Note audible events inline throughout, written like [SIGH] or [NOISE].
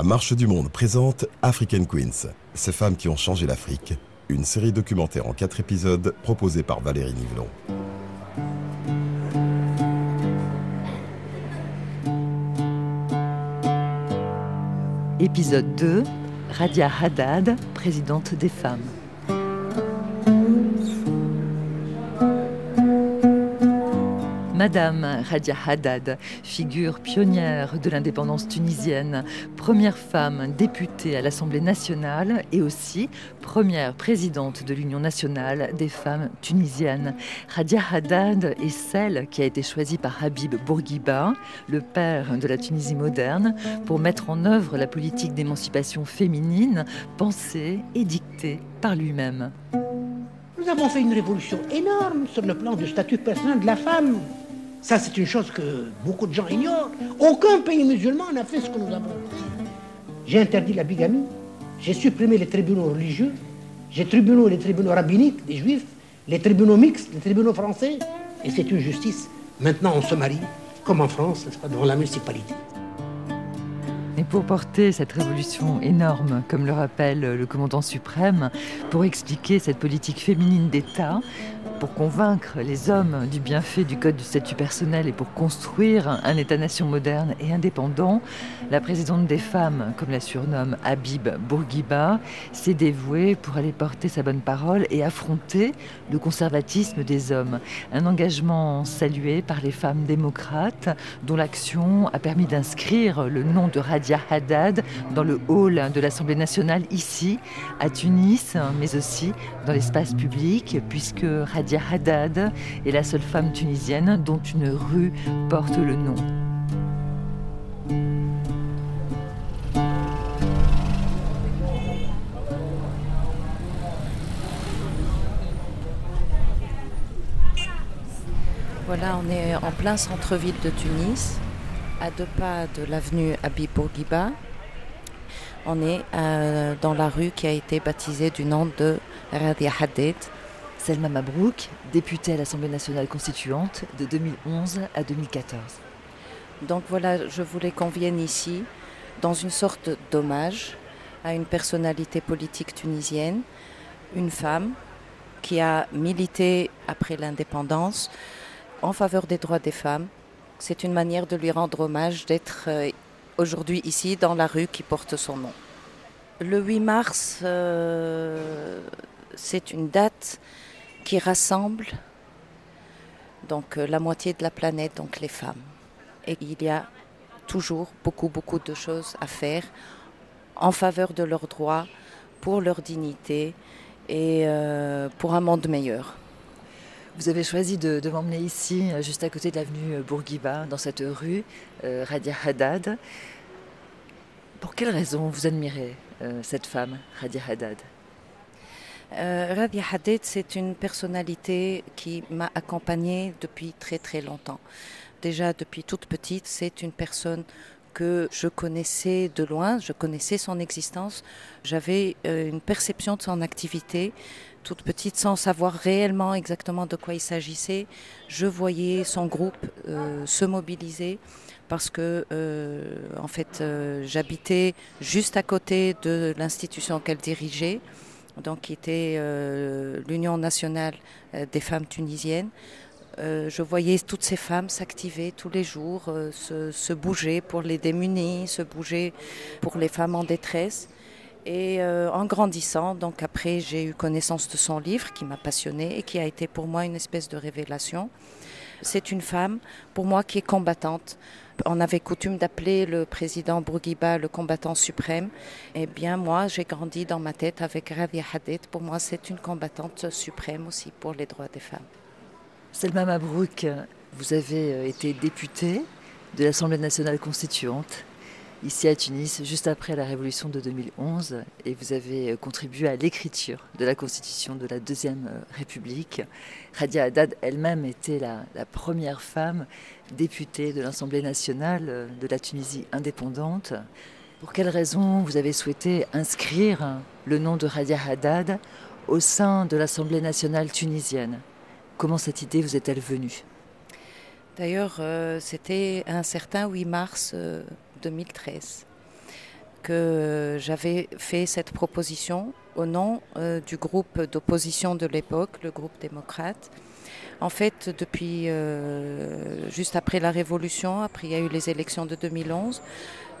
La Marche du Monde présente African Queens, ces femmes qui ont changé l'Afrique, une série documentaire en quatre épisodes proposée par Valérie Nivelon. Épisode 2, Radia Haddad, présidente des femmes. Madame Radia Haddad, figure pionnière de l'indépendance tunisienne, première femme députée à l'Assemblée nationale et aussi première présidente de l'Union nationale des femmes tunisiennes. Radia Haddad est celle qui a été choisie par Habib Bourguiba, le père de la Tunisie moderne, pour mettre en œuvre la politique d'émancipation féminine pensée et dictée par lui-même. Nous avons fait une révolution énorme sur le plan du statut personnel de la femme. Ça, c'est une chose que beaucoup de gens ignorent. Aucun pays musulman n'a fait ce que nous avons. J'ai interdit la bigamie, j'ai supprimé les tribunaux religieux, j'ai tribunaux les tribunaux rabbiniques des juifs, les tribunaux mixtes, les tribunaux français, et c'est une justice. Maintenant, on se marie, comme en France, devant la municipalité. Et pour porter cette révolution énorme, comme le rappelle le commandant suprême, pour expliquer cette politique féminine d'État, pour convaincre les hommes du bienfait du code du statut personnel et pour construire un État-nation moderne et indépendant, la présidente des femmes, comme la surnomme Habib Bourguiba, s'est dévouée pour aller porter sa bonne parole et affronter le conservatisme des hommes. Un engagement salué par les femmes démocrates dont l'action a permis d'inscrire le nom de Radia Haddad dans le hall de l'Assemblée nationale ici, à Tunis, mais aussi dans l'espace public, puisque Radia Haddad est la seule femme tunisienne dont une rue porte le nom. Voilà, on est en plein centre-ville de Tunis, à deux pas de l'avenue Habib Bourguiba. On est euh, dans la rue qui a été baptisée du nom de Radia Haddad, Selma Mabrouk, députée à l'Assemblée nationale constituante de 2011 à 2014. Donc voilà, je voulais qu'on vienne ici dans une sorte d'hommage à une personnalité politique tunisienne, une femme qui a milité après l'indépendance en faveur des droits des femmes. C'est une manière de lui rendre hommage d'être euh, aujourd'hui ici dans la rue qui porte son nom. Le 8 mars, euh, c'est une date qui rassemble donc euh, la moitié de la planète, donc les femmes. Et il y a toujours beaucoup, beaucoup de choses à faire en faveur de leurs droits, pour leur dignité et euh, pour un monde meilleur. Vous avez choisi de, m'emmener ici, euh, juste à côté de l'avenue Bourguiba, dans cette rue, Radia Haddad. Pour quelle raison vous admirez cette femme, Radia Haddad? Euh, Rabia Hadid, c'est une personnalité qui m'a accompagnée depuis très très longtemps. Déjà depuis toute petite, c'est une personne que je connaissais de loin, je connaissais son existence, j'avais euh, une perception de son activité. Toute petite, sans savoir réellement exactement de quoi il s'agissait, je voyais son groupe euh, se mobiliser parce que euh, en fait j'habitais juste à côté de l'institution qu'elle dirigeait donc qui était euh, l'Union nationale euh, des femmes tunisiennes. Euh, je voyais toutes ces femmes s'activer tous les jours, se, bouger pour les démunis, se bouger pour les femmes en détresse. Et en grandissant, donc après, j'ai eu connaissance de son livre qui m'a passionnée et qui a été pour moi une espèce de révélation. C'est une femme, pour moi, qui est combattante on avait coutume d'appeler le président Bourguiba le combattant suprême. Eh bien, moi, j'ai grandi dans ma tête avec Rabia Hadid. Pour moi, c'est une combattante suprême aussi pour les droits des femmes. Selma Mabrouk, vous avez euh, été députée de l'Assemblée nationale constituante ici à Tunis, juste après la révolution de 2011, et vous avez euh, contribué à l'écriture de la constitution de la Deuxième euh, République. Radia Haddad elle-même était la, première femme députée de l'Assemblée nationale euh, de la Tunisie indépendante. Pour quelles raisons vous avez souhaité inscrire le nom de Radia Haddad au sein de l'Assemblée nationale tunisienne? Comment cette idée vous est-elle venue? D'ailleurs, c'était un certain 8 mars 2013. que j'avais fait cette proposition au nom euh, du groupe d'opposition de l'époque, le groupe démocrate. En fait, depuis euh, juste après la Révolution, après il y a eu les élections de 2011,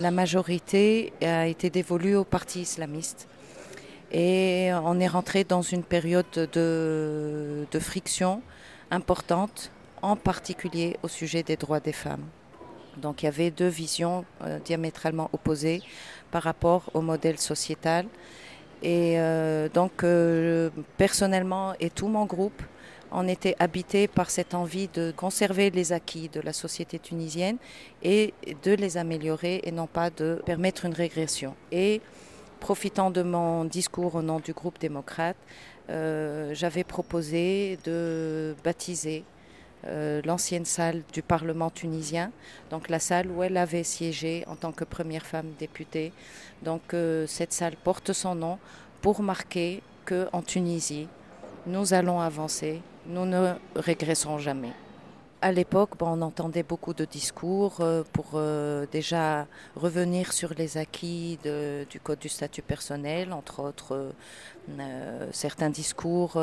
la majorité a été dévolue au parti islamiste. Et on est rentré dans une période de, de friction importante, en particulier au sujet des droits des femmes. Donc il y avait deux visions euh, diamétralement opposées par rapport au modèle sociétal. Et euh, donc euh, personnellement et tout mon groupe, on était habité par cette envie de conserver les acquis de la société tunisienne et de les améliorer et non pas de permettre une régression. Et profitant de mon discours au nom du groupe démocrate, j'avais proposé de baptiser euh, l'ancienne salle du Parlement tunisien, donc la salle où elle avait siégé en tant que première femme députée. Donc euh, cette salle porte son nom pour marquer qu'en Tunisie, nous allons avancer, nous ne régresserons jamais. À l'époque, on entendait beaucoup de discours euh, pour déjà revenir sur les acquis du Code du statut personnel, entre autres certains discours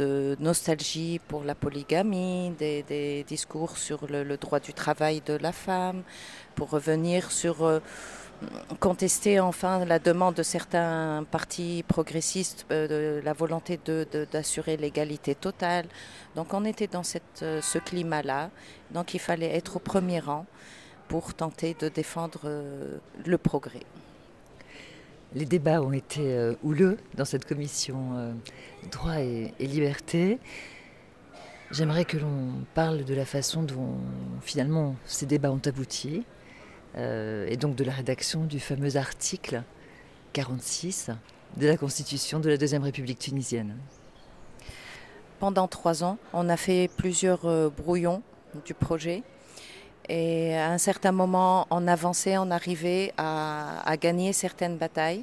de nostalgie pour la polygamie, des, discours sur le, droit du travail de la femme, pour revenir sur euh, contester enfin la demande de certains partis progressistes, euh, de la volonté d'assurer l'égalité totale. Donc on était dans cette, euh, ce climat-là, donc il fallait être au premier rang pour tenter de défendre le progrès. Les débats ont été euh, houleux dans cette commission euh, droit et, liberté. J'aimerais que l'on parle de la façon dont finalement ces débats ont abouti euh, et donc de la rédaction du fameux article 46 de la Constitution de la Deuxième République tunisienne. Pendant trois ans, on a fait plusieurs brouillons du projet et à un certain moment, on avançait, on arrivait à, gagner certaines batailles.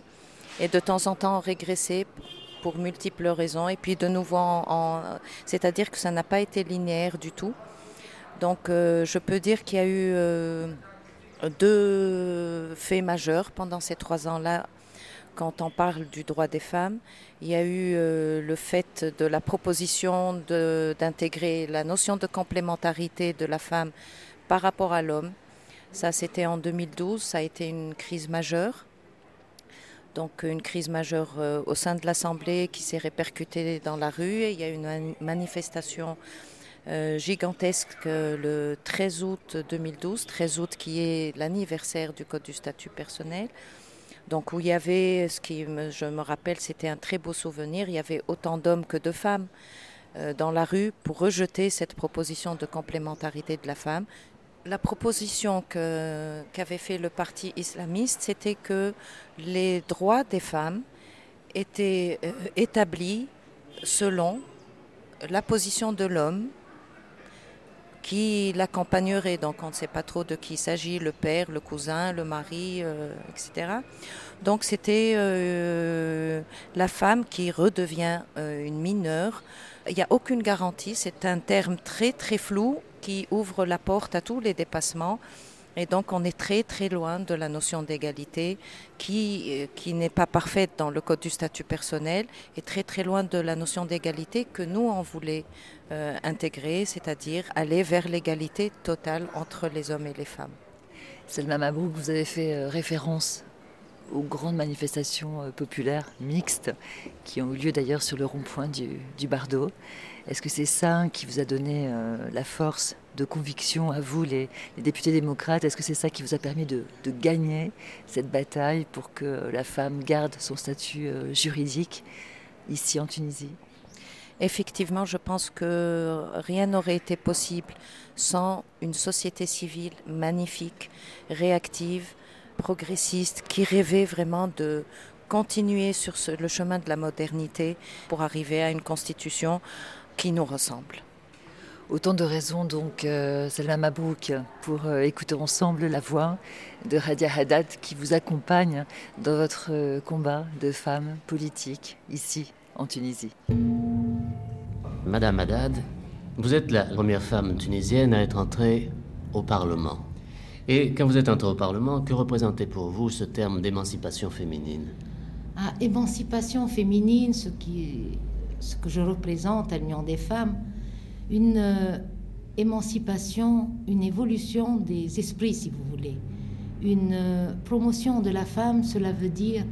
Et de temps en temps, on régressait pour multiples raisons. Et puis de nouveau, c'est-à-dire que ça n'a pas été linéaire du tout. Donc euh, je peux dire qu'il y a eu euh, deux faits majeurs pendant ces trois ans-là. Quand on parle du droit des femmes, il y a eu euh, le fait de la proposition d'intégrer la notion de complémentarité de la femme par rapport à l'homme. Ça, c'était en 2012, ça a été une crise majeure. Donc une crise majeure euh, au sein de l'Assemblée qui s'est répercutée dans la rue. Et il y a une manifestation euh, gigantesque le 13 août 2012, 13 août qui est l'anniversaire du Code du statut personnel. Donc où il y avait, ce qui je me rappelle, c'était un très beau souvenir, il y avait autant d'hommes que de femmes euh, dans la rue pour rejeter cette proposition de complémentarité de la femme la proposition qu'avait fait le parti islamiste, c'était que les droits des femmes étaient euh, établis selon la position de l'homme qui l'accompagnerait. Donc on ne sait pas trop de qui il s'agit, le père, le cousin, le mari, euh, etc. Donc c'était euh, la femme qui redevient une mineure. Il n'y a aucune garantie, c'est un terme très très flou qui ouvre la porte à tous les dépassements. Et donc on est très très loin de la notion d'égalité qui, euh, qui n'est pas parfaite dans le Code du statut personnel et très très loin de la notion d'égalité que nous on voulait euh, intégrer, c'est-à-dire aller vers l'égalité totale entre les hommes et les femmes. Selma Mabrouk, vous avez fait euh, référence aux grandes manifestations populaires mixtes qui ont eu lieu d'ailleurs sur le rond-point du, du Bardo. Est-ce que c'est ça qui vous a donné euh, la force de conviction à vous, les, députés démocrates? Est-ce que c'est ça qui vous a permis de, gagner cette bataille pour que la femme garde son statut euh, juridique ici en Tunisie? Effectivement, je pense que rien n'aurait été possible sans une société civile magnifique, réactive, progressiste, qui rêvait vraiment de continuer sur le chemin de la modernité pour arriver à une constitution qui nous ressemble. Autant de raisons donc, euh, Salma Mabrouk, pour euh, écouter ensemble la voix de Radia Haddad qui vous accompagne dans votre euh, combat de femme politique ici en Tunisie. Madame Haddad, vous êtes la première femme tunisienne à être entrée au Parlement. Et quand vous êtes entré au Parlement, que représentait pour vous ce terme d'émancipation féminine? Ah, Émancipation féminine, ce, que je représente à l'Union des femmes, une euh, émancipation, une évolution des esprits, si vous voulez. Une euh, promotion de la femme, cela veut dire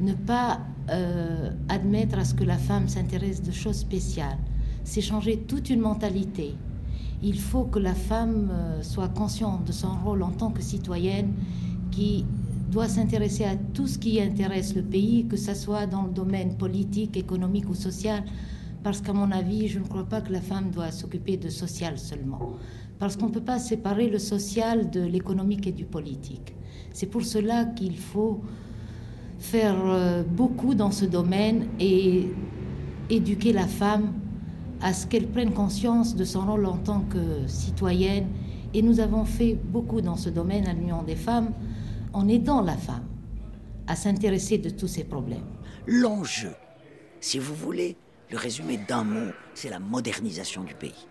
ne pas euh, admettre à ce que la femme s'intéresse de choses spéciales. C'est changer toute une mentalité. Il faut que la femme euh, soit consciente de son rôle en tant que citoyenne qui doit s'intéresser à tout ce qui intéresse le pays, que ce soit dans le domaine politique, économique ou social, parce qu'à mon avis, je ne crois pas que la femme doit s'occuper de social seulement, parce qu'on ne peut pas séparer le social de l'économique et du politique. C'est pour cela qu'il faut faire euh, beaucoup dans ce domaine et éduquer la femme à ce qu'elle prenne conscience de son rôle en tant que citoyenne. Et nous avons fait beaucoup dans ce domaine à l'Union des femmes en aidant la femme à s'intéresser de tous ces problèmes. L'enjeu, si vous voulez le résumer d'un mot, c'est la modernisation du pays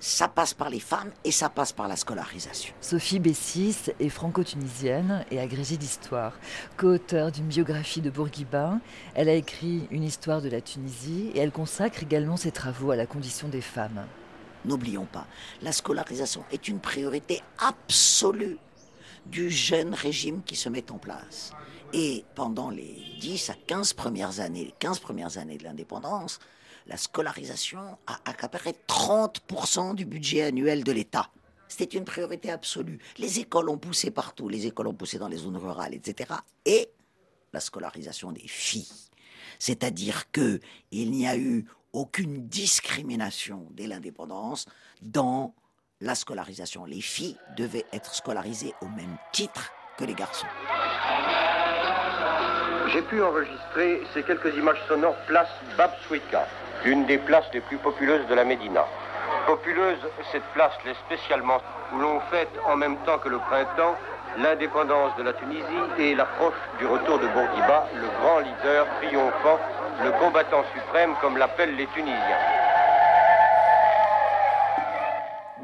ça passe par les femmes et ça passe par la scolarisation. Sophie Bessis est franco-tunisienne et agrégée d'histoire. Co-auteure d'une biographie de Bourguiba, elle a écrit une histoire de la Tunisie et elle consacre également ses travaux à la condition des femmes. N'oublions pas, la scolarisation est une priorité absolue du jeune régime qui se met en place. Et pendant les 10 à 15 premières années, les 15 premières années de l'indépendance, la scolarisation a accaparé 30% du budget annuel de l'État. C'était une priorité absolue. Les écoles ont poussé partout, les écoles ont poussé dans les zones rurales, etc. Et la scolarisation des filles. C'est-à-dire que il n'y a eu aucune discrimination dès l'indépendance dans la scolarisation. Les filles devaient être scolarisées au même titre que les garçons. J'ai pu enregistrer ces quelques images sonores place Babswika l'une des places les plus populeuses de la Médina. Populeuse, cette place l'est spécialement où l'on fête en même temps que le printemps l'indépendance de la Tunisie et l'approche du retour de Bourguiba, le grand leader triomphant, le combattant suprême comme l'appellent les Tunisiens.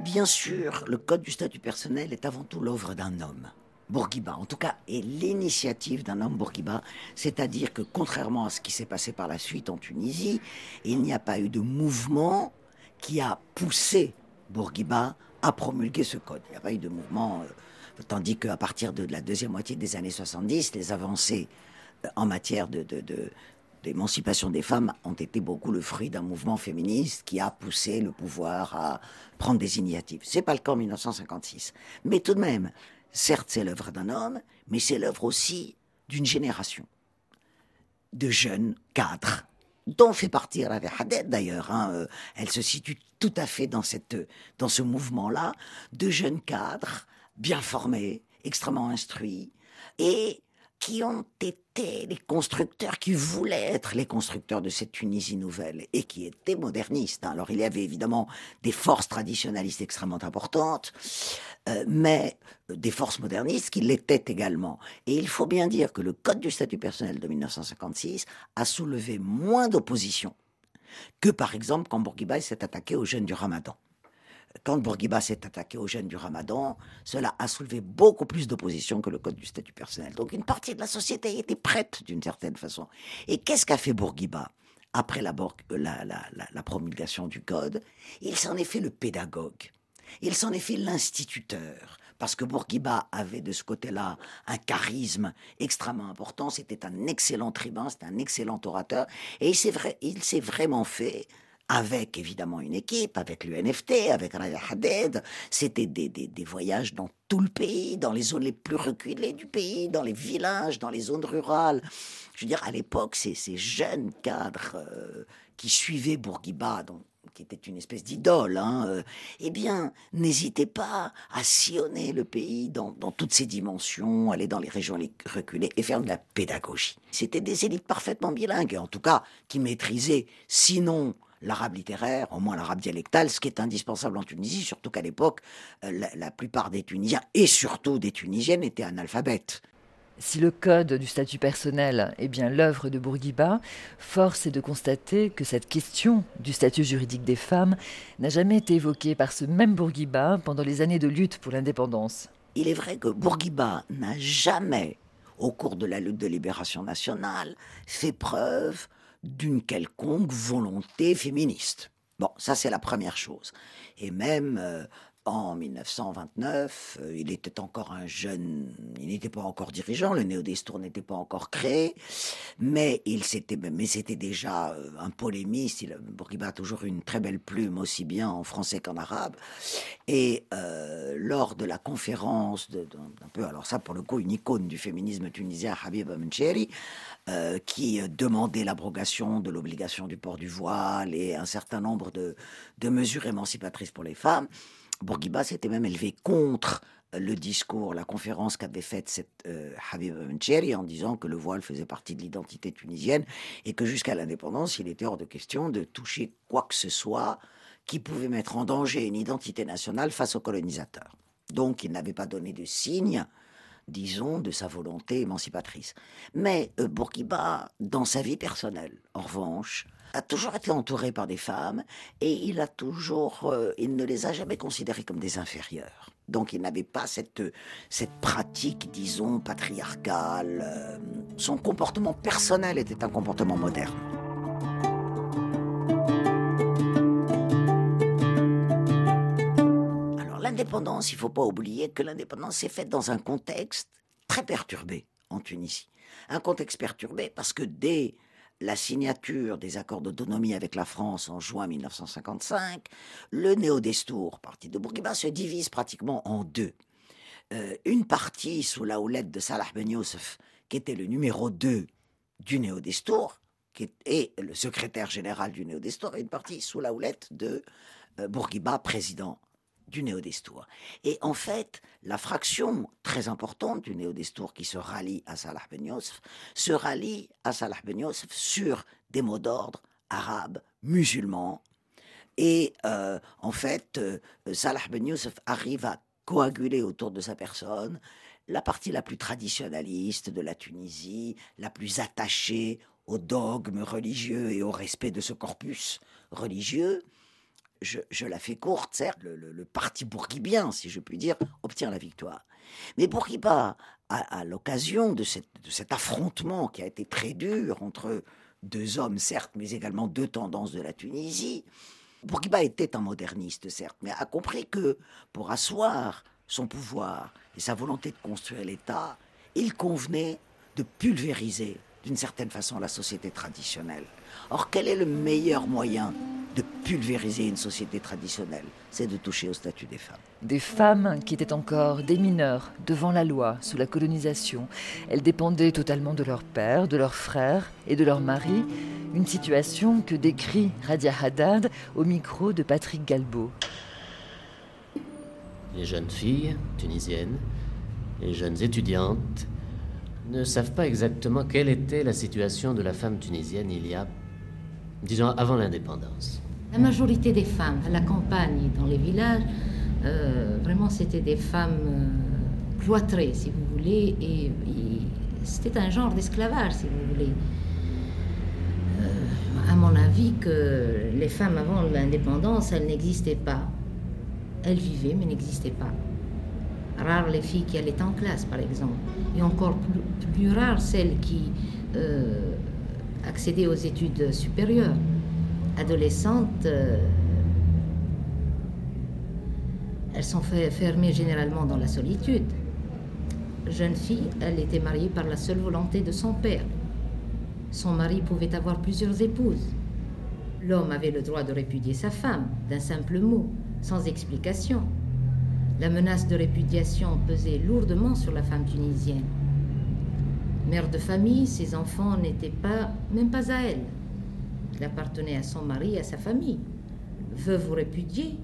Bien sûr, le code du statut personnel est avant tout l'œuvre d'un homme. Bourguiba, en tout cas, est l'initiative d'un homme Bourguiba, c'est-à-dire que contrairement à ce qui s'est passé par la suite en Tunisie, il n'y a pas eu de mouvement qui a poussé Bourguiba à promulguer ce code. Il n'y a pas eu de mouvement, euh, tandis qu'à partir de la deuxième moitié des années 70, les avancées euh, en matière de, d'émancipation des femmes ont été beaucoup le fruit d'un mouvement féministe qui a poussé le pouvoir à prendre des initiatives. C'est pas le cas en 1956. Mais tout de même, Certes, c'est l'œuvre d'un homme, mais c'est l'œuvre aussi d'une génération de jeunes cadres, dont fait partie Ravi Haddad d'ailleurs. Hein, euh, elle se situe tout à fait dans, cette, dans ce mouvement-là, de jeunes cadres, bien formés, extrêmement instruits, et qui ont été les constructeurs, qui voulaient être les constructeurs de cette Tunisie nouvelle et qui étaient modernistes. Hein. Alors il y avait évidemment des forces traditionnalistes extrêmement importantes, euh, mais des forces modernistes qui l'étaient également. Et il faut bien dire que le Code du statut personnel de 1956 a soulevé moins d'opposition que par exemple quand Bourguiba s'est attaqué aux jeunes du Ramadan quand Bourguiba s'est attaqué aux jeunes du Ramadan, cela a soulevé beaucoup plus d'opposition que le code du statut personnel. Donc une partie de la société était prête d'une certaine façon. Et qu'est-ce qu'a fait Bourguiba après la, la, promulgation du code? Il s'en est fait le pédagogue. Il s'en est fait l'instituteur. Parce que Bourguiba avait de ce côté-là un charisme extrêmement important. C'était un excellent tribun, c'était un excellent orateur. Et il s'est vraiment fait avec évidemment une équipe, avec l'UNFT, avec Raya Haded. C'était des, des, voyages dans tout le pays, dans les zones les plus reculées du pays, dans les villages, dans les zones rurales. Je veux dire, à l'époque, ces, ces jeunes cadres euh, qui suivaient Bourguiba, donc, qui était une espèce d'idole, hein, euh, eh bien, n'hésitez pas à sillonner le pays dans, dans, toutes ses dimensions, aller dans les régions reculées et faire de la pédagogie. C'était des élites parfaitement bilingues, en tout cas, qui maîtrisaient, sinon l'arabe littéraire, au moins l'arabe dialectal, ce qui est indispensable en Tunisie, surtout qu'à l'époque, euh, la, plupart des Tunisiens, et surtout des Tunisiennes, étaient analphabètes. Si le code du statut personnel est bien l'œuvre de Bourguiba, force est de constater que cette question du statut juridique des femmes n'a jamais été évoquée par ce même Bourguiba pendant les années de lutte pour l'indépendance. il est vrai que Bourguiba n'a jamais, au cours de la lutte de libération nationale, fait preuve d'une quelconque volonté féministe. Bon, ça c'est la première chose. Et même euh, en 1929, euh, il était encore un jeune, il n'était pas encore dirigeant, le Néo-Destour n'était pas encore créé, mais il s'était, mais c'était déjà euh, un polémiste. Il, Bourguiba a toujours une très belle plume, aussi bien en français qu'en arabe. Et euh, lors de la conférence, un peu, alors ça pour le coup, une icône du féminisme tunisien, Habib Mencheri, qui demandait l'abrogation de l'obligation du port du voile et un certain nombre de mesures émancipatrices pour les femmes. Bourguiba s'était même élevé contre euh, le discours, la conférence qu'avait faite cette euh, Habib Mencheri en disant que le voile faisait partie de l'identité tunisienne et que jusqu'à l'indépendance, il était hors de question de toucher quoi que ce soit qui pouvait mettre en danger une identité nationale face aux colonisateurs. Donc il n'avait pas donné de signe, disons, de sa volonté émancipatrice. Mais euh, Bourguiba, dans sa vie personnelle, en revanche, a toujours été entouré par des femmes et il a toujours, euh, il ne les a jamais considérées comme des inférieures. Donc il n'avait pas cette, cette pratique, disons, patriarcale. Euh, son comportement personnel était un comportement moderne. Alors l'indépendance, il ne faut pas oublier que l'indépendance s'est faite dans un contexte très perturbé en Tunisie. Un contexte perturbé parce que dès la signature des accords d'autonomie avec la France en juin 1955, le Néo-Destour, parti de Bourguiba, se divise pratiquement en deux. Euh, une partie sous la houlette de Salah Ben Youssef, qui était le numéro 2 du Néo-Destour, qui est le secrétaire général du Néo-Destour, et une partie sous la houlette de euh, Bourguiba, président du Néo-Destour. Et en fait, la fraction très importante du Néo-Destour qui se rallie à Salah Ben Youssef se rallie à Salah Ben Youssef sur des mots d'ordre arabes, musulmans. Et euh, en fait, euh, Salah Ben Youssef arrive à coaguler autour de sa personne la partie la plus traditionnaliste de la Tunisie, la plus attachée au dogme religieux et au respect de ce corpus religieux, je, la fais courte, certes, le, parti bourguibien, si je puis dire, obtient la victoire. Mais Bourguiba, à, l'occasion de, de cet affrontement qui a été très dur entre deux hommes, certes, mais également deux tendances de la Tunisie, Bourguiba était un moderniste, certes, mais a compris que pour asseoir son pouvoir et sa volonté de construire l'État, il convenait de pulvériser d'une certaine façon la société traditionnelle. Or, quel est le meilleur moyen de pulvériser une société traditionnelle? C'est de toucher au statut des femmes. Des femmes qui étaient encore des mineurs devant la loi sous la colonisation. Elles dépendaient totalement de leur père, de leurs frères et de leurs maris. Une situation que décrit Radia Haddad au micro de Patrick Galbeau. Les jeunes filles tunisiennes, les jeunes étudiantes ne savent pas exactement quelle était la situation de la femme tunisienne il y a, disons, avant l'indépendance. La majorité des femmes à la campagne, dans les villages, euh, vraiment c'était des femmes euh, cloîtrées, si vous voulez, et, c'était un genre d'esclavage, si vous voulez. Euh, à mon avis, que les femmes avant l'indépendance, elles n'existaient pas. Elles vivaient, mais n'existaient pas. Rares les filles qui allaient en classe, par exemple. Et encore plus, rares celles qui euh, accédaient aux études supérieures. Adolescentes, euh, elles sont fermées généralement dans la solitude. Jeune fille, elle était mariée par la seule volonté de son père. Son mari pouvait avoir plusieurs épouses. L'homme avait le droit de répudier sa femme d'un simple mot, sans explication. La menace de répudiation pesait lourdement sur la femme tunisienne. Mère de famille, ses enfants n'étaient pas, même pas à elle. Elle appartenait à son mari et à sa famille. Veuve ou répudiée,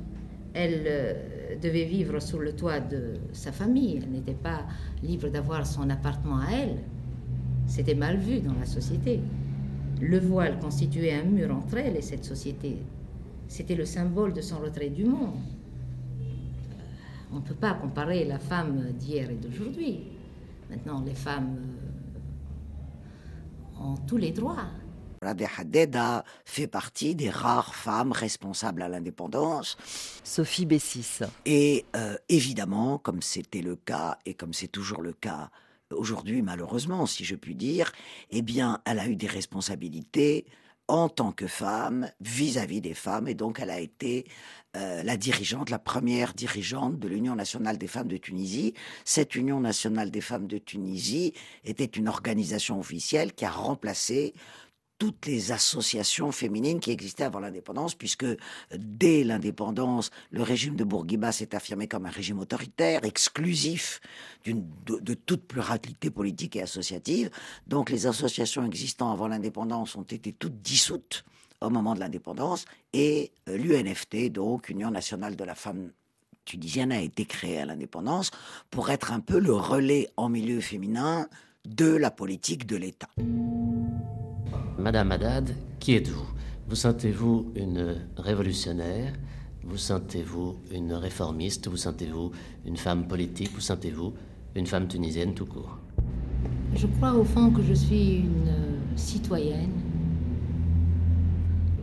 elle euh, devait vivre sous le toit de sa famille. Elle n'était pas libre d'avoir son appartement à elle. C'était mal vu dans la société. Le voile constituait un mur entre elle et cette société. C'était le symbole de son retrait du monde. On ne peut pas comparer la femme d'hier et d'aujourd'hui. Maintenant, les femmes euh, ont tous les droits. Radha Haddad a fait partie des rares femmes responsables à l'indépendance. Sophie Bessis. Et euh, évidemment, comme c'était le cas et comme c'est toujours le cas aujourd'hui, malheureusement, si je puis dire, eh bien, elle a eu des responsabilités en tant que femme vis-à-vis des femmes et donc elle a été euh, la dirigeante, la première dirigeante de l'Union nationale des femmes de Tunisie. Cette Union nationale des femmes de Tunisie était une organisation officielle qui a remplacé toutes les associations féminines qui existaient avant l'indépendance, puisque dès l'indépendance, le régime de Bourguiba s'est affirmé comme un régime autoritaire, exclusif de, de, toute pluralité politique et associative. Donc les associations existant avant l'indépendance ont été toutes dissoutes au moment de l'indépendance, et euh, l'UNFT, donc Union nationale de la femme tunisienne, a été créée à l'indépendance pour être un peu le relais en milieu féminin de la politique de l'État. Madame Haddad, qui êtes-vous? Vous sentez-vous une révolutionnaire? Vous sentez-vous une réformiste? Vous sentez-vous une femme politique? Vous sentez-vous une femme tunisienne tout court? Je crois au fond que je suis une citoyenne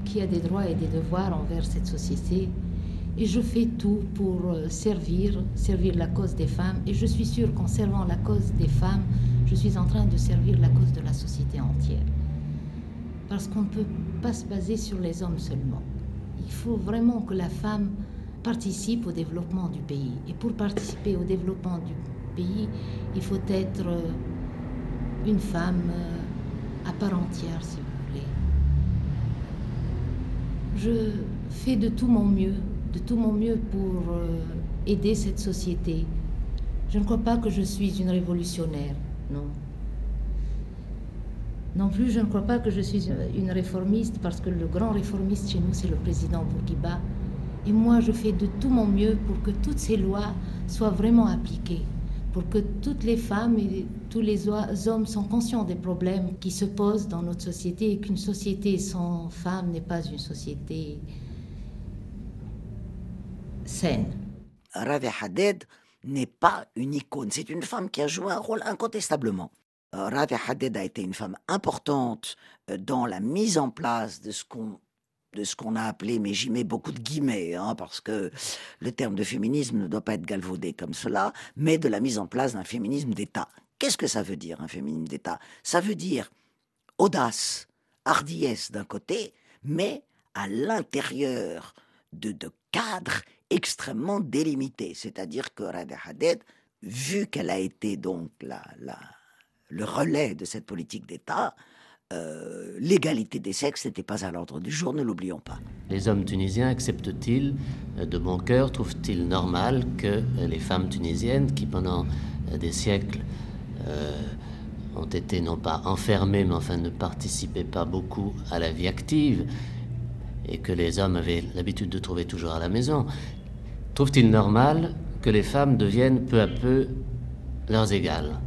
qui a des droits et des devoirs envers cette société. Et je fais tout pour euh, servir, servir la cause des femmes. Et je suis sûre qu'en servant la cause des femmes, je suis en train de servir la cause de la société entière parce qu'on ne peut pas se baser sur les hommes seulement. Il faut vraiment que la femme participe au développement du pays. Et pour participer au développement du pays, il faut être une femme euh, à part entière, si vous voulez. Je fais de tout mon mieux, de tout mon mieux pour euh, aider cette société. Je ne crois pas que je suis une révolutionnaire, non. Non plus, je ne crois pas que je suis une réformiste parce que le grand réformiste chez nous, c'est le président Bourguiba. Et moi, je fais de tout mon mieux pour que toutes ces lois soient vraiment appliquées, pour que toutes les femmes et tous les hommes soient conscients des problèmes qui se posent dans notre société et qu'une société sans femmes n'est pas une société saine. Ravi Haddad n'est pas une icône, c'est une femme qui a joué un rôle incontestablement Ravi Haddad a été une femme importante euh, dans la mise en place de ce qu'on de ce qu'on a appelé, mais j'y mets beaucoup de guillemets, hein, parce que le terme de féminisme ne doit pas être galvaudé comme cela, mais de la mise en place d'un féminisme d'État. Qu'est-ce que ça veut dire, un féminisme d'État? Ça veut dire audace, hardiesse d'un côté, mais à l'intérieur de, de cadres extrêmement délimités. C'est-à-dire que Ravi Haddad, vu qu'elle a été donc la, la le relais de cette politique d'État, euh, l'égalité des sexes n'était pas à l'ordre du jour, ne l'oublions pas. Les hommes tunisiens acceptent-ils euh, de bon cœur, trouvent-ils normal que euh, les femmes tunisiennes, qui pendant des siècles ont été non pas enfermées, mais enfin ne participaient pas beaucoup à la vie active, et que les hommes avaient l'habitude de trouver toujours à la maison, trouvent-ils normal que les femmes deviennent peu à peu leurs égales?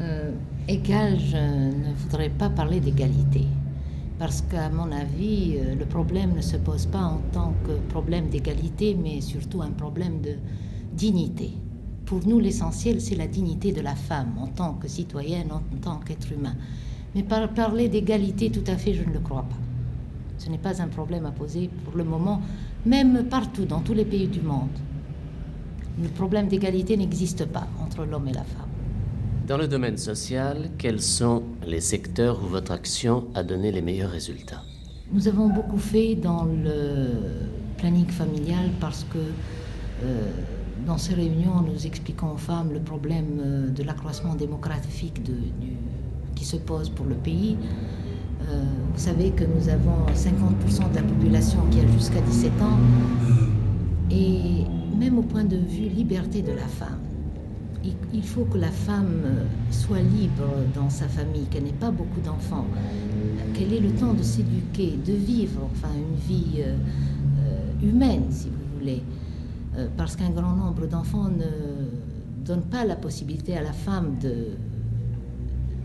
Euh, égal, je ne voudrais pas parler d'égalité. Parce qu'à mon avis, euh, le problème ne se pose pas en tant que problème d'égalité, mais surtout un problème de dignité. Pour nous, l'essentiel, c'est la dignité de la femme en tant que citoyenne, en tant qu'être humain. Mais par parler d'égalité, tout à fait, je ne le crois pas. Ce n'est pas un problème à poser pour le moment, même partout, dans tous les pays du monde. Le problème d'égalité n'existe pas entre l'homme et la femme. Dans le domaine social, quels sont les secteurs où votre action a donné les meilleurs résultats? Nous avons beaucoup fait dans le planning familial parce que euh, dans ces réunions, nous expliquons aux femmes le problème euh, de l'accroissement démographique qui se pose pour le pays. Euh, vous savez que nous avons 50% de la population qui a jusqu'à 17 ans. Et même au point de vue liberté de la femme, il faut que la femme euh, soit libre dans sa famille, qu'elle n'ait pas beaucoup d'enfants, qu'elle ait le temps de s'éduquer, de vivre enfin une vie euh, euh, humaine, si vous voulez, parce qu'un grand nombre d'enfants ne donne pas la possibilité à la femme de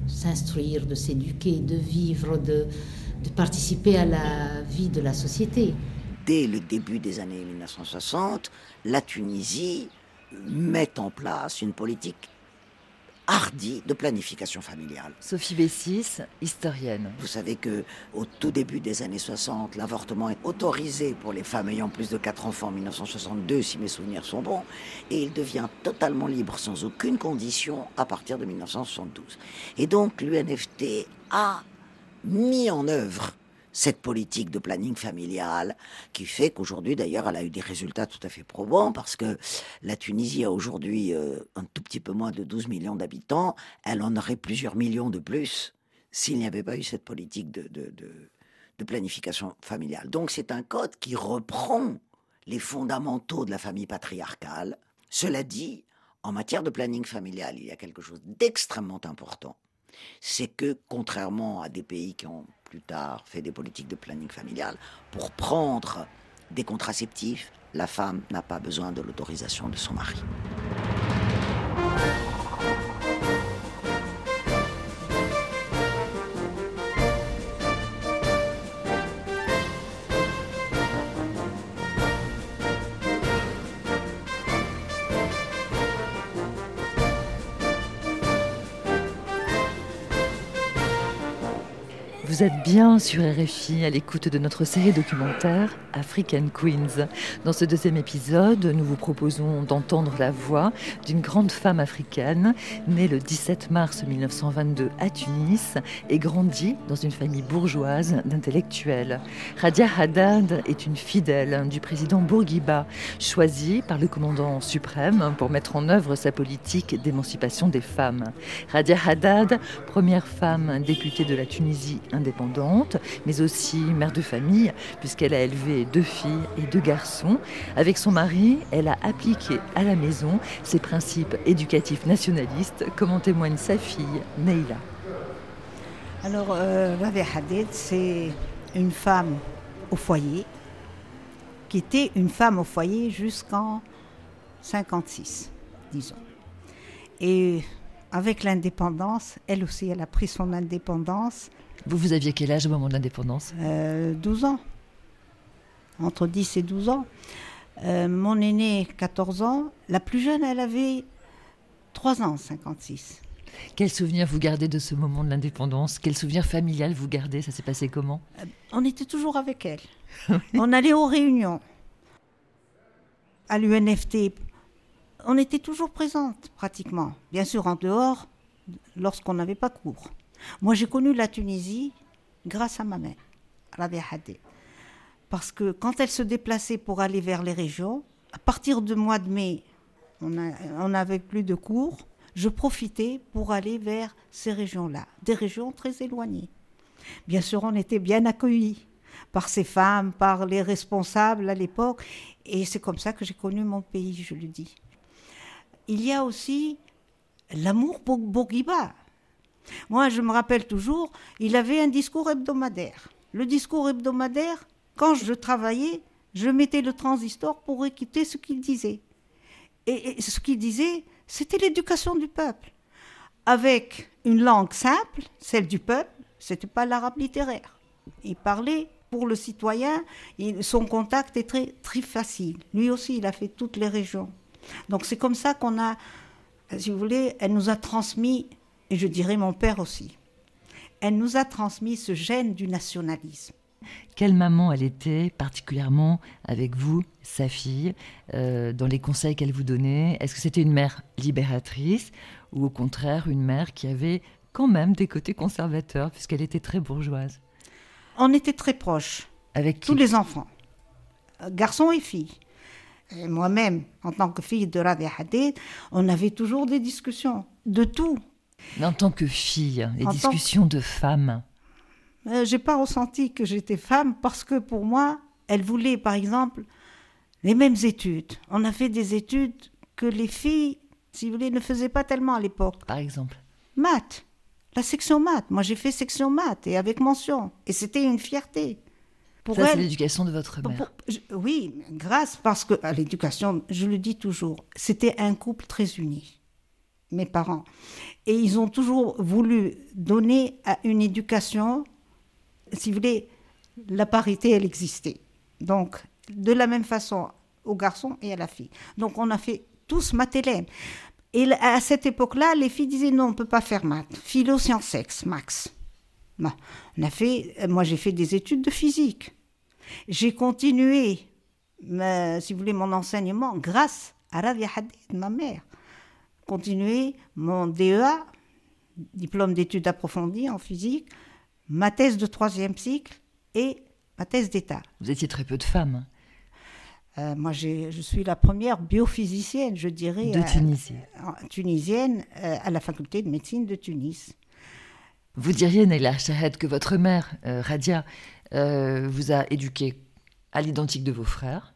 s'instruire, de s'éduquer, de vivre, de participer à la vie de la société. Dès le début des années 1960, la Tunisie met en place une politique hardie de planification familiale. Sophie Bessis, historienne. Vous savez que au tout début des années 60, l'avortement est autorisé pour les femmes ayant plus de 4 enfants en 1962, si mes souvenirs sont bons, et il devient totalement libre sans aucune condition à partir de 1972. Et donc l'UNFT a mis en œuvre cette politique de planning familial qui fait qu'aujourd'hui d'ailleurs elle a eu des résultats tout à fait probants parce que la Tunisie a aujourd'hui euh, un tout petit peu moins de 12 millions d'habitants, elle en aurait plusieurs millions de plus s'il n'y avait pas eu cette politique de, de, de planification familiale. Donc c'est un code qui reprend les fondamentaux de la famille patriarcale. Cela dit, en matière de planning familial, il y a quelque chose d'extrêmement important. C'est que, contrairement à des pays qui ont plus tard fait des politiques de planning familial, pour prendre des contraceptifs, la femme n'a pas besoin de l'autorisation de son mari. Êtes bien sur RFI à l'écoute de notre série documentaire African Queens. Dans ce deuxième épisode, nous vous proposons d'entendre la voix d'une grande femme africaine née le 17 mars 1922 à Tunis et grandie dans une famille bourgeoise d'intellectuels. Radia Haddad est une fidèle du président Bourguiba, choisie par le commandant suprême pour mettre en œuvre sa politique d'émancipation des femmes. Radia Haddad, première femme députée de la Tunisie indépendante, mais aussi mère de famille, puisqu'elle a élevé deux filles et deux garçons. Avec son mari, elle a appliqué à la maison ses principes éducatifs nationalistes, comme en témoigne sa fille, Neila. Alors, euh, Rabia c'est une femme au foyer, qui était une femme au foyer jusqu'en 56, disons. Et avec l'indépendance, elle aussi, elle a pris son indépendance vous, vous aviez quel âge au moment de l'indépendance euh, 12 ans. Entre 10 et 12 ans. Euh, mon aîné, 14 ans. La plus jeune, elle avait 3 ans, 56. Quel souvenir vous gardez de ce moment de l'indépendance? Quel souvenir familial vous gardez? Ça s'est passé comment? Euh, On était toujours avec elle. [LAUGHS] On allait aux réunions. À l'UNFT. On était toujours présente, pratiquement. Bien sûr, en dehors, lorsqu'on n'avait pas cours. Moi, j'ai connu la Tunisie grâce à ma mère, Rabia Hadé. Parce que quand elle se déplaçait pour aller vers les régions, à partir du mois de mai, on n'avait plus de cours, je profitais pour aller vers ces régions-là, des régions très éloignées. Bien sûr, on était bien accueillis par ces femmes, par les responsables à l'époque, et c'est comme ça que j'ai connu mon pays, je le dis. Il y a aussi l'amour pour Bourguiba. Moi, je me rappelle toujours, il avait un discours hebdomadaire. Le discours hebdomadaire, quand je travaillais, je mettais le transistor pour écouter ce qu'il disait. Et, ce qu'il disait, c'était l'éducation du peuple. Avec une langue simple, celle du peuple, c'était pas l'arabe littéraire. Il parlait pour le citoyen, son contact est très, très facile. Lui aussi, il a fait toutes les régions. Donc c'est comme ça qu'on a, si vous voulez, elle nous a transmis et je dirais mon père aussi. Elle nous a transmis ce gène du nationalisme. Quelle maman elle était particulièrement avec vous, sa fille, euh, dans les conseils qu'elle vous donnait? Est-ce que c'était une mère libératrice ou au contraire une mère qui avait quand même des côtés conservateurs puisqu'elle était très bourgeoise? On était très proches. Avec tous les enfants, garçons et filles. Moi-même, en tant que fille de Rabia Hadid, on avait toujours des discussions de tout. En tant que fille, les discussions de femmes euh, J'ai pas ressenti que j'étais femme parce que pour moi, elle voulait par exemple les mêmes études. On a fait des études que les filles, si vous voulez, ne faisaient pas tellement à l'époque. Par exemple Maths. La section maths. Moi, j'ai fait section maths et avec mention. Et c'était une fierté. Pour Ça, c'est l'éducation de votre mère. oui, grâce, parce que à l'éducation, je le dis toujours, c'était un couple très uni mes parents. Et ils ont toujours voulu donner à une éducation, si vous voulez, la parité, elle existait. Donc, de la même façon aux garçons et à la fille. Donc, on a fait tous Matélène. Et à cette époque-là, les filles disaient non, on ne peut pas faire maths. Philo, sciences, sexe, max. on a fait, moi, j'ai fait des études de physique. J'ai continué, si vous voulez, mon enseignement grâce à Radia Hadid, ma mère. Continué mon DEA, diplôme d'études approfondies en physique, ma thèse de troisième cycle et ma thèse d'État. Vous étiez très peu de femmes. Euh, moi, je suis la première biophysicienne, je dirais. De Tunisie. tunisienne euh, à la faculté de médecine de Tunis. Vous diriez, Neila Shahed, que votre mère, euh, Radia, vous a éduqué à l'identique de vos frères,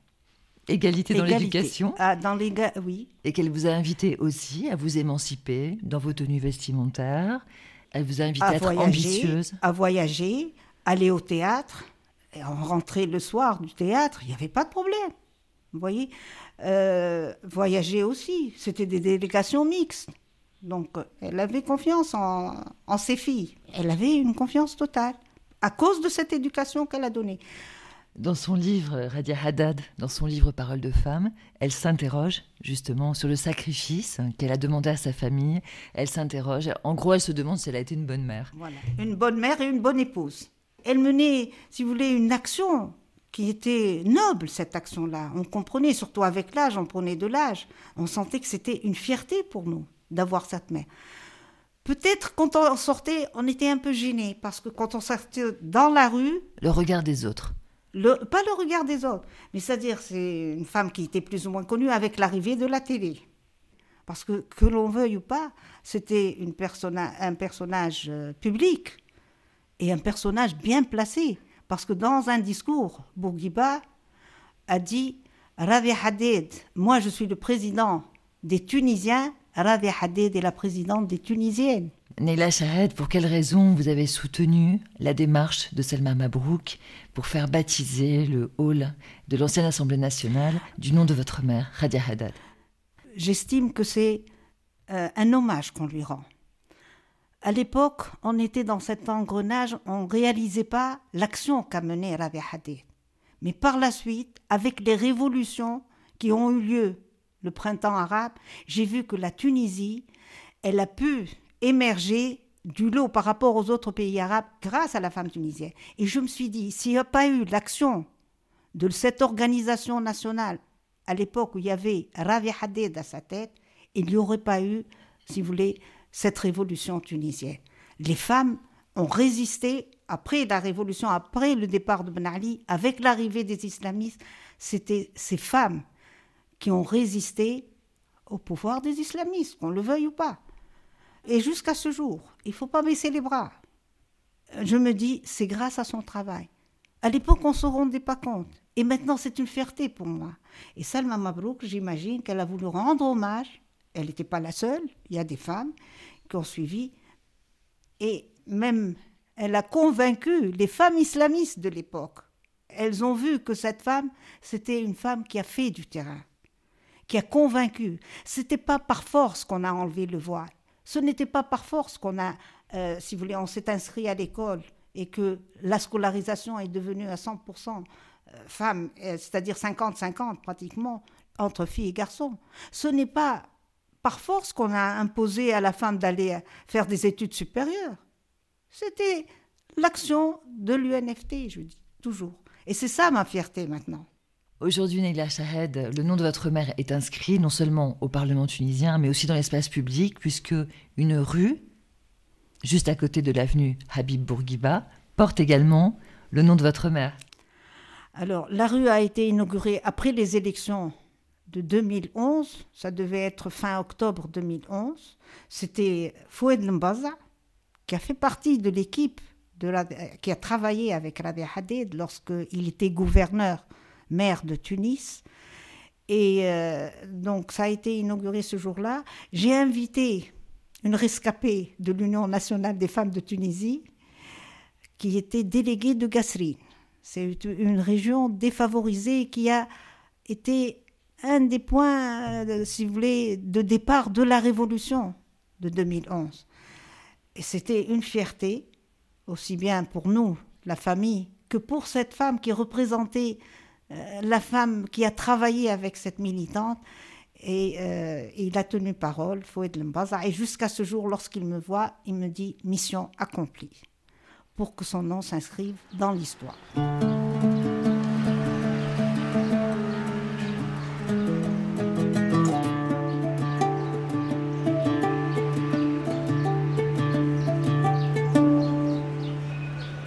égalité dans l'éducation. Ah, dans les oui. Et qu'elle vous a invité aussi à vous émanciper dans vos tenues vestimentaires. Elle vous a invité à, être ambitieuse. À voyager, aller au théâtre. Et on rentrait le soir du théâtre, il n'y avait pas de problème. Vous voyez euh, Voyager aussi, c'était des délégations mixtes. Donc, elle avait confiance en, en, ses filles. Elle avait une confiance totale à cause de cette éducation qu'elle a donnée. Dans son livre, Radia Haddad, dans son livre Paroles de femme, elle s'interroge justement sur le sacrifice qu'elle a demandé à sa famille. Elle s'interroge. En gros, elle se demande si elle a été une bonne mère. Voilà. Une bonne mère et une bonne épouse. Elle menait, si vous voulez, une action qui était noble, cette action-là. On comprenait, surtout avec l'âge, on prenait de l'âge. On sentait que c'était une fierté pour nous d'avoir cette mère. Peut-être quand on sortait, on était un peu gêné, parce que quand on sortait dans la rue... Le regard des autres. Pas le regard des autres, mais c'est-à-dire c'est une femme qui était plus ou moins connue avec l'arrivée de la télé. Parce que, que l'on veuille ou pas, c'était un personnage euh, public et un personnage bien placé. Parce que dans un discours, Bourguiba a dit Ravi Hadid, moi je suis le président des Tunisiens, Ravi Hadid est la présidente des Tunisiennes. Neila Shahed, pour quelles raisons vous avez soutenu la démarche de Selma Mabrouk pour faire baptiser le hall de l'ancienne Assemblée nationale du nom de votre mère, Radia Haddad? J'estime que c'est euh, un hommage qu'on lui rend. À l'époque, on était dans cet engrenage, on ne réalisait pas l'action qu'a menée Rabi Hadid. Mais par la suite, avec les révolutions qui ont eu lieu le printemps arabe, j'ai vu que la Tunisie, elle a pu émerger du lot par rapport aux autres pays arabes grâce à la femme tunisienne. Et je me suis dit, s'il n'y a pas eu l'action de cette organisation nationale à l'époque où il y avait Ravi Hadid à sa tête, il n'y aurait pas eu, si vous voulez, cette révolution tunisienne. Les femmes ont résisté après la révolution, après le départ de Ben Ali, avec l'arrivée des islamistes. C'était ces femmes qui ont résisté au pouvoir des islamistes, qu'on le veuille ou pas. Et jusqu'à ce jour, il ne faut pas baisser les bras. Je me dis, c'est grâce à son travail. À l'époque, on ne se rendait pas compte. Et maintenant, c'est une fierté pour moi. Et Salma Mabrouk, j'imagine qu'elle a voulu rendre hommage. Elle n'était pas la seule. Il y a des femmes qui ont suivi. Et même, elle a convaincu les femmes islamistes de l'époque. Elles ont vu que cette femme, c'était une femme qui a fait du terrain, qui a convaincu. C'était pas par force qu'on a enlevé le voile. Ce n'était pas par force qu'on a, euh, si vous voulez, on s'est inscrit à l'école et que la scolarisation est devenue à 100% euh, femmes, euh, c'est-à-dire 50-50 pratiquement, entre filles et garçons. Ce n'est pas par force qu'on a imposé à la femme d'aller faire des études supérieures. C'était l'action de l'UNFT, je dis toujours. Et c'est ça ma fierté maintenant. Aujourd'hui, Neila Shahed, le nom de votre mère est inscrit non seulement au Parlement tunisien, mais aussi dans l'espace public, puisque une rue, juste à côté de l'avenue Habib Bourguiba, porte également le nom de votre mère. Alors, la rue a été inaugurée après les élections de 2011, ça devait être fin octobre 2011, c'était Foued Mbaza, qui a fait partie de l'équipe qui a travaillé avec Rabi Hadid lorsqu'il était gouverneur, maire de Tunis. Et euh, donc ça a été inauguré ce jour-là. J'ai invité une rescapée de l'Union nationale des femmes de Tunisie, qui était déléguée de Gassrine. C'est une région défavorisée qui a été un des points, euh, si vous voulez, de départ de la révolution de 2011. Et c'était une fierté, aussi bien pour nous, la famille, que pour cette femme qui représentait la femme qui a travaillé avec cette militante. Et euh, il a tenu parole, Foued Lembaza. Et jusqu'à ce jour, lorsqu'il me voit, il me dit mission accomplie pour que son nom s'inscrive dans l'histoire.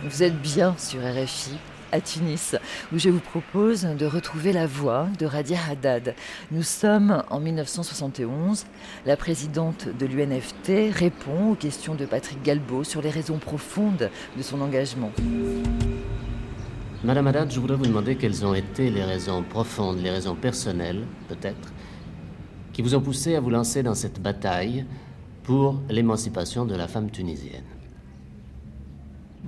Vous êtes bien sur RFI à Tunis, où je vous propose de retrouver la voix de Radia Haddad. Nous sommes en 1971. La présidente de l'UNFT répond aux questions de Patrick Galbeau sur les raisons profondes de son engagement. Madame Haddad, je voudrais vous demander quelles ont été les raisons profondes, les raisons personnelles, peut-être, qui vous ont poussé à vous lancer dans cette bataille pour l'émancipation de la femme tunisienne.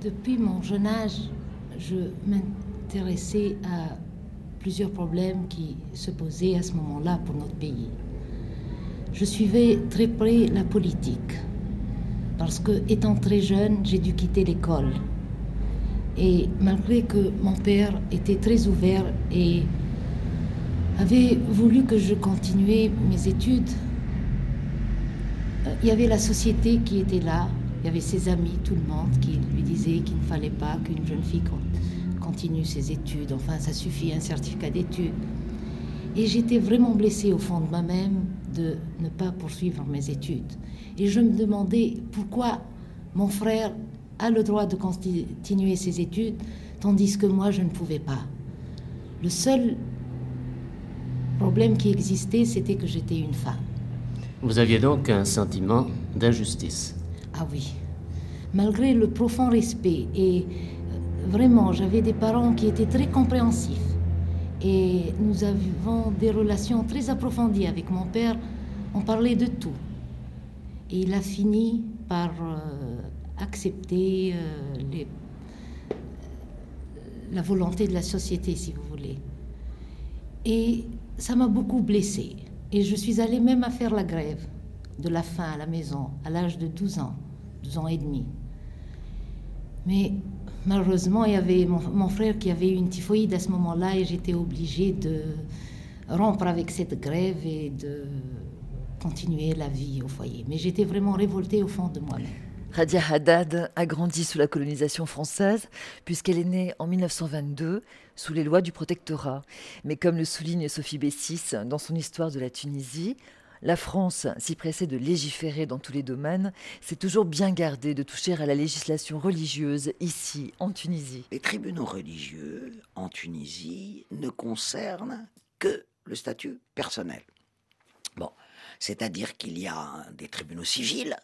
Depuis mon jeune âge, je m'intéressais à plusieurs problèmes qui se posaient à ce moment-là pour notre pays. Je suivais très près la politique parce que, étant très jeune, j'ai dû quitter l'école. Et malgré que mon père était très ouvert et avait voulu que je continuais mes études, euh, il y avait la société qui était là, il y avait ses amis, tout le monde, qui lui disaient qu'il ne fallait pas qu'une jeune fille continue ses études. Enfin, ça suffit, un certificat d'études. Et j'étais vraiment blessée au fond de moi-même de ne pas poursuivre mes études. Et je me demandais pourquoi mon frère a le droit de continuer ses études, tandis que moi, je ne pouvais pas. Le seul problème qui existait, c'était que j'étais une femme. Vous aviez donc un sentiment d'injustice ah oui. Malgré le profond respect et euh, vraiment, j'avais des parents qui étaient très compréhensifs. Et nous avons des relations très approfondies avec mon père. On parlait de tout. Et il a fini par euh, accepter euh, la volonté de la société, si vous voulez. Et ça m'a beaucoup blessée. Et je suis allée même à faire la grève de la faim à la maison à l'âge de 12 ans, 12 ans et demi. Mais malheureusement, il y avait mon, frère qui avait eu une typhoïde à ce moment-là et j'étais obligée de rompre avec cette grève et de continuer la vie au foyer. Mais j'étais vraiment révoltée au fond de moi-même. Radia Haddad a grandi sous la colonisation française, puisqu'elle est née en 1922 sous les lois du protectorat. Mais comme le souligne Sophie Bessis dans son histoire de la Tunisie, la France, si pressée de légiférer dans tous les domaines, s'est toujours bien gardée de toucher à la législation religieuse ici, en Tunisie. Les tribunaux religieux en Tunisie ne concernent que le statut personnel. Bon, c'est-à-dire qu'il y a des tribunaux civils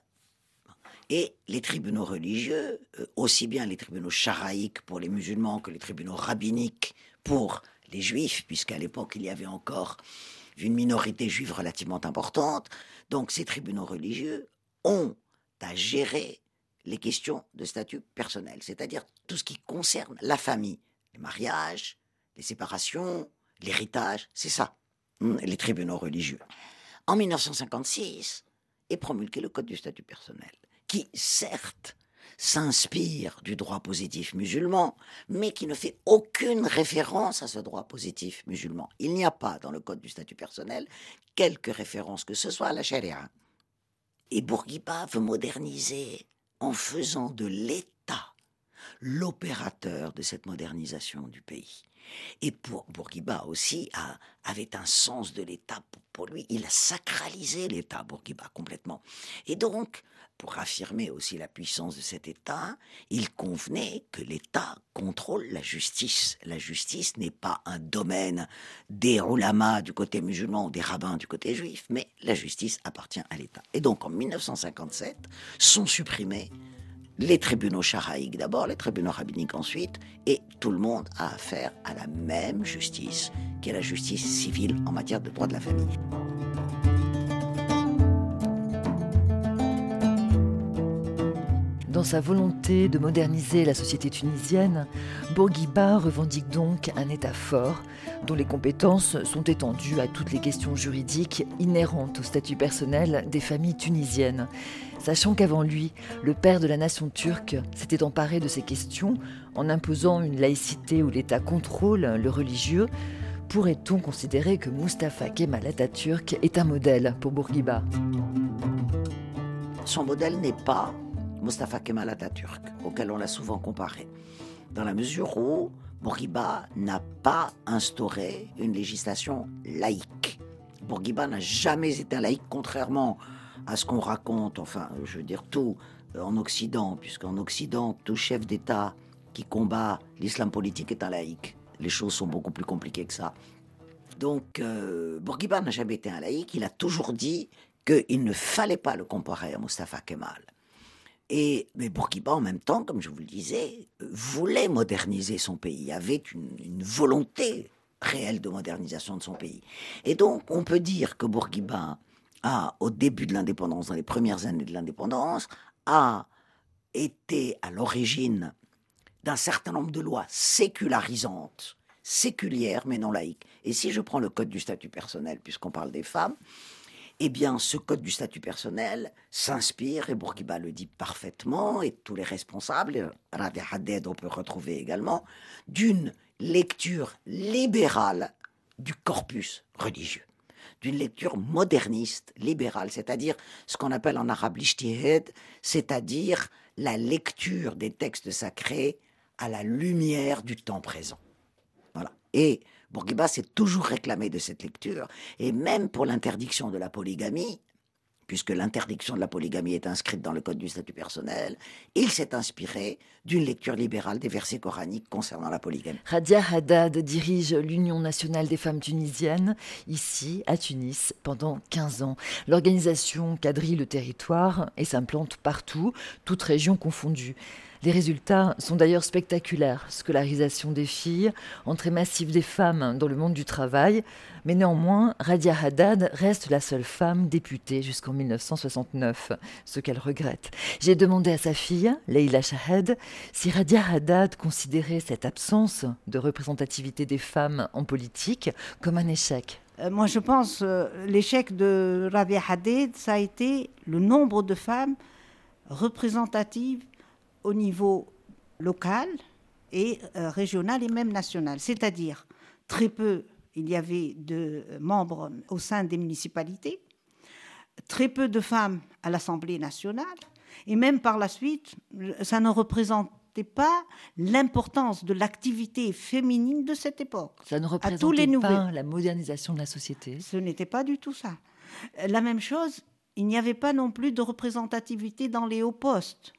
et les tribunaux religieux, euh, aussi bien les tribunaux charaïques pour les musulmans que les tribunaux rabbiniques pour les juifs, puisqu'à l'époque il y avait encore une minorité juive relativement importante. Donc ces tribunaux religieux ont à gérer les questions de statut personnel, c'est-à-dire tout ce qui concerne la famille, les mariages, les séparations, l'héritage, c'est ça, hmm, les tribunaux religieux. En 1956 est promulgué le Code du statut personnel, qui certes s'inspire du droit positif musulman, mais qui ne fait aucune référence à ce droit positif musulman. Il n'y a pas dans le Code du statut personnel quelque référence que ce soit à la charia. Et Bourguiba veut moderniser en faisant de l'État l'opérateur de cette modernisation du pays. Et pour Bourguiba aussi avait un sens de l'État pour lui. Il a sacralisé l'État, Bourguiba, complètement. Et donc, pour affirmer aussi la puissance de cet État, il convenait que l'État contrôle la justice. La justice n'est pas un domaine des ulama du côté musulman ou des rabbins du côté juif, mais la justice appartient à l'État. Et donc en 1957 sont supprimés les tribunaux charaïques d'abord, les tribunaux rabbiniques ensuite, et tout le monde a affaire à la même justice, qui est la justice civile en matière de droit de la famille. Dans sa volonté de moderniser la société tunisienne, Bourguiba revendique donc un État fort, dont les compétences sont étendues à toutes les questions juridiques inhérentes au statut personnel des familles tunisiennes. Sachant qu'avant lui, le père de la nation turque s'était emparé de ces questions en imposant une laïcité où l'État contrôle le religieux, pourrait-on considérer que Mustafa Kemal Atatürk est un modèle pour Bourguiba? Son modèle n'est pas Mustafa Kemal Atatürk, auquel on l'a souvent comparé, dans la mesure où Bourguiba n'a pas instauré une législation laïque. Bourguiba n'a jamais été un laïque, contrairement à ce qu'on raconte, enfin, je veux dire tout euh, en Occident, puisqu'en Occident, tout chef d'État qui combat l'islam politique est un laïque. Les choses sont beaucoup plus compliquées que ça. Donc, euh, Bourguiba n'a jamais été un laïque. Il a toujours dit qu'il ne fallait pas le comparer à Mustafa Kemal. Mais Bourguiba, en même temps, comme je vous le disais, voulait moderniser son pays, avait une, une volonté réelle de modernisation de son pays. Et donc, on peut dire que Bourguiba a, au début de l'indépendance, dans les premières années de l'indépendance, a été à l'origine d'un certain nombre de lois sécularisantes, séculières mais non laïques. Et si je prends le code du statut personnel, puisqu'on parle des femmes, eh bien, ce code du statut personnel s'inspire, et Bourguiba le dit parfaitement, et tous les responsables, Ravi Haddad, on peut retrouver également, d'une lecture libérale du corpus religieux, d'une lecture moderniste, libérale, c'est-à-dire ce qu'on appelle en arabe l'ijtihad, c'est-à-dire la lecture des textes sacrés à la lumière du temps présent. Voilà. Et Bourguiba s'est toujours réclamé de cette lecture, et même pour l'interdiction de la polygamie, puisque l'interdiction de la polygamie est inscrite dans le Code du statut personnel, il s'est inspiré d'une lecture libérale des versets coraniques concernant la polygamie. Radia Haddad dirige l'Union nationale des femmes tunisiennes, ici, à Tunis, pendant 15 ans. L'organisation quadrille le territoire et s'implante partout, toutes régions confondues. Les résultats sont d'ailleurs spectaculaires. Scolarisation des filles, entrée massive des femmes dans le monde du travail. Mais néanmoins, Radia Haddad reste la seule femme députée jusqu'en 1969, ce qu'elle regrette. J'ai demandé à sa fille, Leila Shahed, si Radia Haddad considérait cette absence de représentativité des femmes en politique comme un échec. Euh, moi, je pense euh, l'échec de Radia Haddad, ça a été le nombre de femmes représentatives au niveau local et euh, régional et même national. C'est-à-dire, très peu, il y avait de membres au sein des municipalités, très peu de femmes à l'Assemblée nationale, et même par la suite, ça ne représentait pas l'importance de l'activité féminine de cette époque. Ça ne représentait pas la modernisation de la société. Ce n'était pas du tout ça. La même chose, il n'y avait pas non plus de représentativité dans les hauts postes.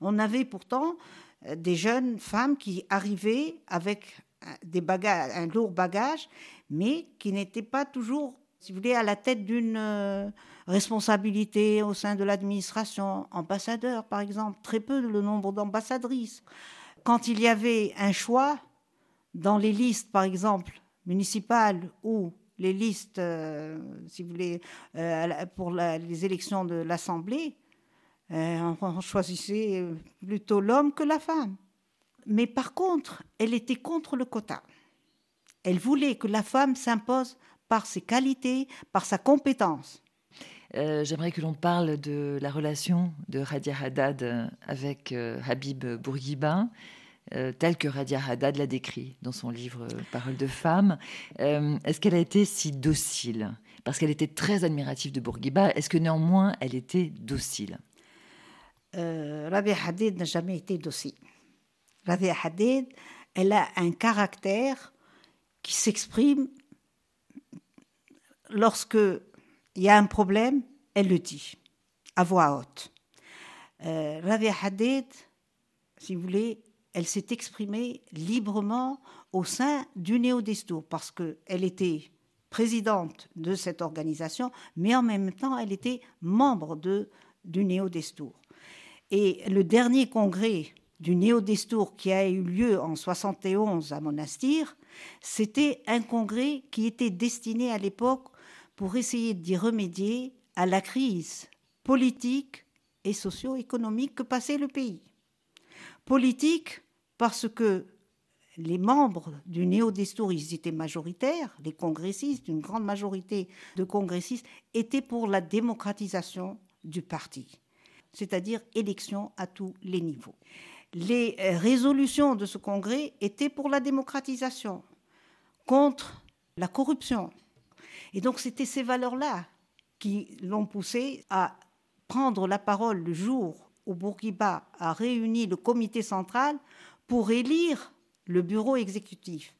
On avait pourtant euh, des jeunes femmes qui arrivaient avec euh, un lourd bagage, mais qui n'étaient pas toujours, si vous voulez, à la tête d'une euh, responsabilité au sein de l'administration. Ambassadeur, par exemple, très peu le nombre d'ambassadrices. Quand il y avait un choix dans les listes, par exemple, municipales ou les listes, si vous voulez, pour les élections de l'Assemblée, euh, on choisissait plutôt l'homme que la femme. Mais par contre, elle était contre le quota. Elle voulait que la femme s'impose par ses qualités, par sa compétence. Euh, j'aimerais que l'on parle de la relation de Radia Haddad avec euh, Habib Bourguiba, telle que Radia Haddad l'a décrit dans son livre Paroles de femme. Est-ce qu'elle a été si docile? Parce qu'elle était très admirative de Bourguiba. Est-ce que néanmoins elle était docile? Euh, Rabia Hadid n'a jamais été docile. Rabia Hadid, elle a un caractère qui s'exprime lorsque il y a un problème, elle le dit à voix haute. Euh, Rabia Hadid, si vous voulez, elle s'est exprimée librement au sein du Néo-Destour parce qu'elle était présidente de cette organisation, mais en même temps, elle était membre de, du Néo-Destour. Et le dernier congrès du Néo-Destour qui a eu lieu en 71 à Monastir, c'était un congrès qui était destiné à l'époque pour essayer d'y remédier à la crise politique et socio-économique que passait le pays. Politique parce que les membres du Néo-Destour, ils étaient majoritaires, les congressistes, une grande majorité de congressistes, étaient pour la démocratisation du parti c'est-à-dire élection à tous les niveaux. Les euh, résolutions de ce congrès étaient pour la démocratisation, contre la corruption. Et donc c'était ces valeurs-là qui l'ont poussé à prendre la parole le jour où Bourguiba a réuni le comité central pour élire le bureau exécutif.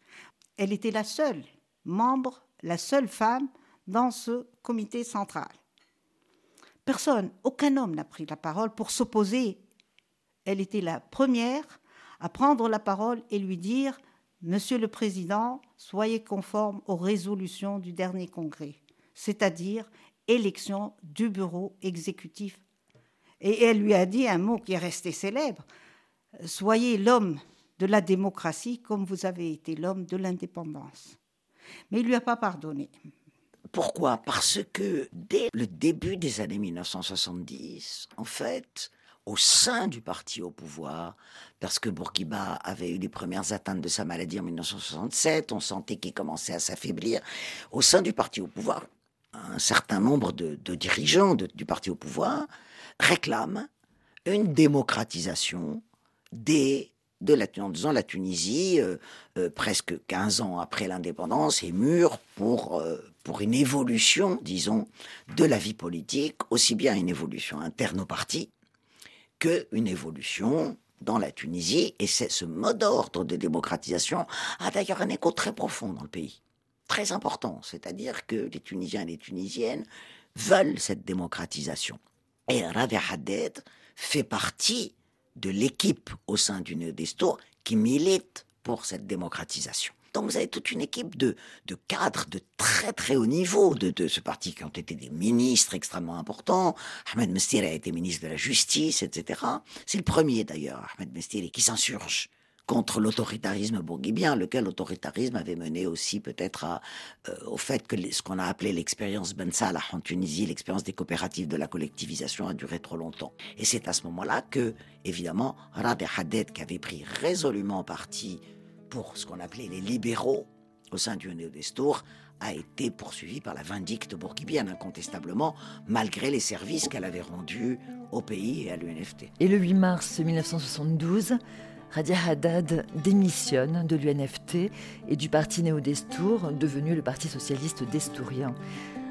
Elle était la seule membre, la seule femme dans ce comité central. Personne, aucun homme n'a pris la parole pour s'opposer. Elle était la première à prendre la parole et lui dire Monsieur le Président, soyez conforme aux résolutions du dernier congrès, c'est-à-dire élection du bureau exécutif. Et elle lui a dit un mot qui est resté célèbre Soyez l'homme de la démocratie comme vous avez été l'homme de l'indépendance. Mais il ne lui a pas pardonné. Pourquoi? Parce que dès le début des années 1970, en fait, au sein du parti au pouvoir, parce que Bourguiba avait eu les premières atteintes de sa maladie en 1967, on sentait qu'il commençait à s'affaiblir. Au sein du parti au pouvoir, un certain nombre de, dirigeants du parti au pouvoir réclament une démocratisation des de la, en disant la Tunisie, euh, euh, presque 15 ans après l'indépendance, est mûre pour, euh, pour une évolution, disons, de la vie politique, aussi bien une évolution interne au parti qu'une évolution dans la Tunisie. Et c'est ce mot d'ordre de démocratisation a d'ailleurs un écho très profond dans le pays, très important. C'est-à-dire que les Tunisiens et les Tunisiennes veulent cette démocratisation. Et Radia Haddad fait partie de l'équipe au sein du Néo-Destour qui milite pour cette démocratisation. Donc vous avez toute une équipe de, cadres de très très haut niveau de, ce parti qui ont été des ministres extrêmement importants. Ahmed Mestiri a été ministre de la Justice, etc. C'est le premier d'ailleurs, Ahmed Mestiri, qui s'insurge contre l'autoritarisme bourguibien, lequel autoritarisme avait mené aussi peut-être euh, au fait que ce qu'on a appelé l'expérience Ben Salah en Tunisie, l'expérience des coopératives de la collectivisation a duré trop longtemps. Et c'est à ce moment-là que, évidemment, Rad Haddad, qui avait pris résolument parti pour ce qu'on appelait les libéraux au sein du Néo-Destour, a été poursuivi par la vindicte bourguibienne, incontestablement, malgré les services qu'elle avait rendus au pays et à l'UNFT. Et le 8 mars 1972, Radia Haddad démissionne de l'UNFT et du parti néo-Destour, devenu le Parti socialiste destourien.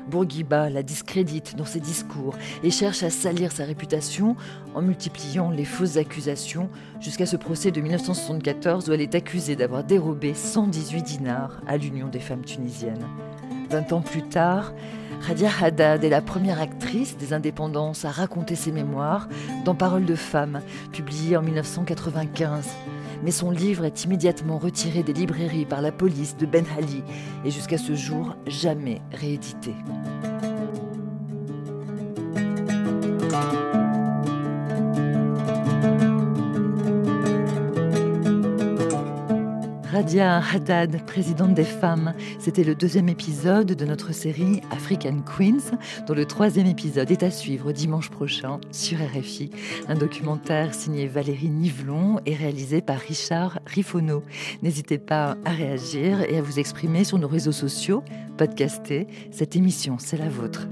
Bourguiba la discrédite dans ses discours et cherche à salir sa réputation en multipliant les fausses accusations jusqu'à ce procès de 1974 où elle est accusée d'avoir dérobé 118 dinars à l'Union des femmes tunisiennes. Vingt ans plus tard, Radia Haddad est la première actrice des indépendances à raconter ses mémoires dans Paroles de femmes, publié en 1995. Mais son livre est immédiatement retiré des librairies par la police de Ben Ali et jusqu'à ce jour jamais réédité. Radia Haddad, présidente des femmes. C'était le deuxième épisode de notre série African Queens, dont le troisième épisode est à suivre dimanche prochain sur RFI. Un documentaire signé Valérie Nivelon et réalisé par Richard Rifono. N'hésitez pas à réagir et à vous exprimer sur nos réseaux sociaux, podcaster. Cette émission, c'est la vôtre.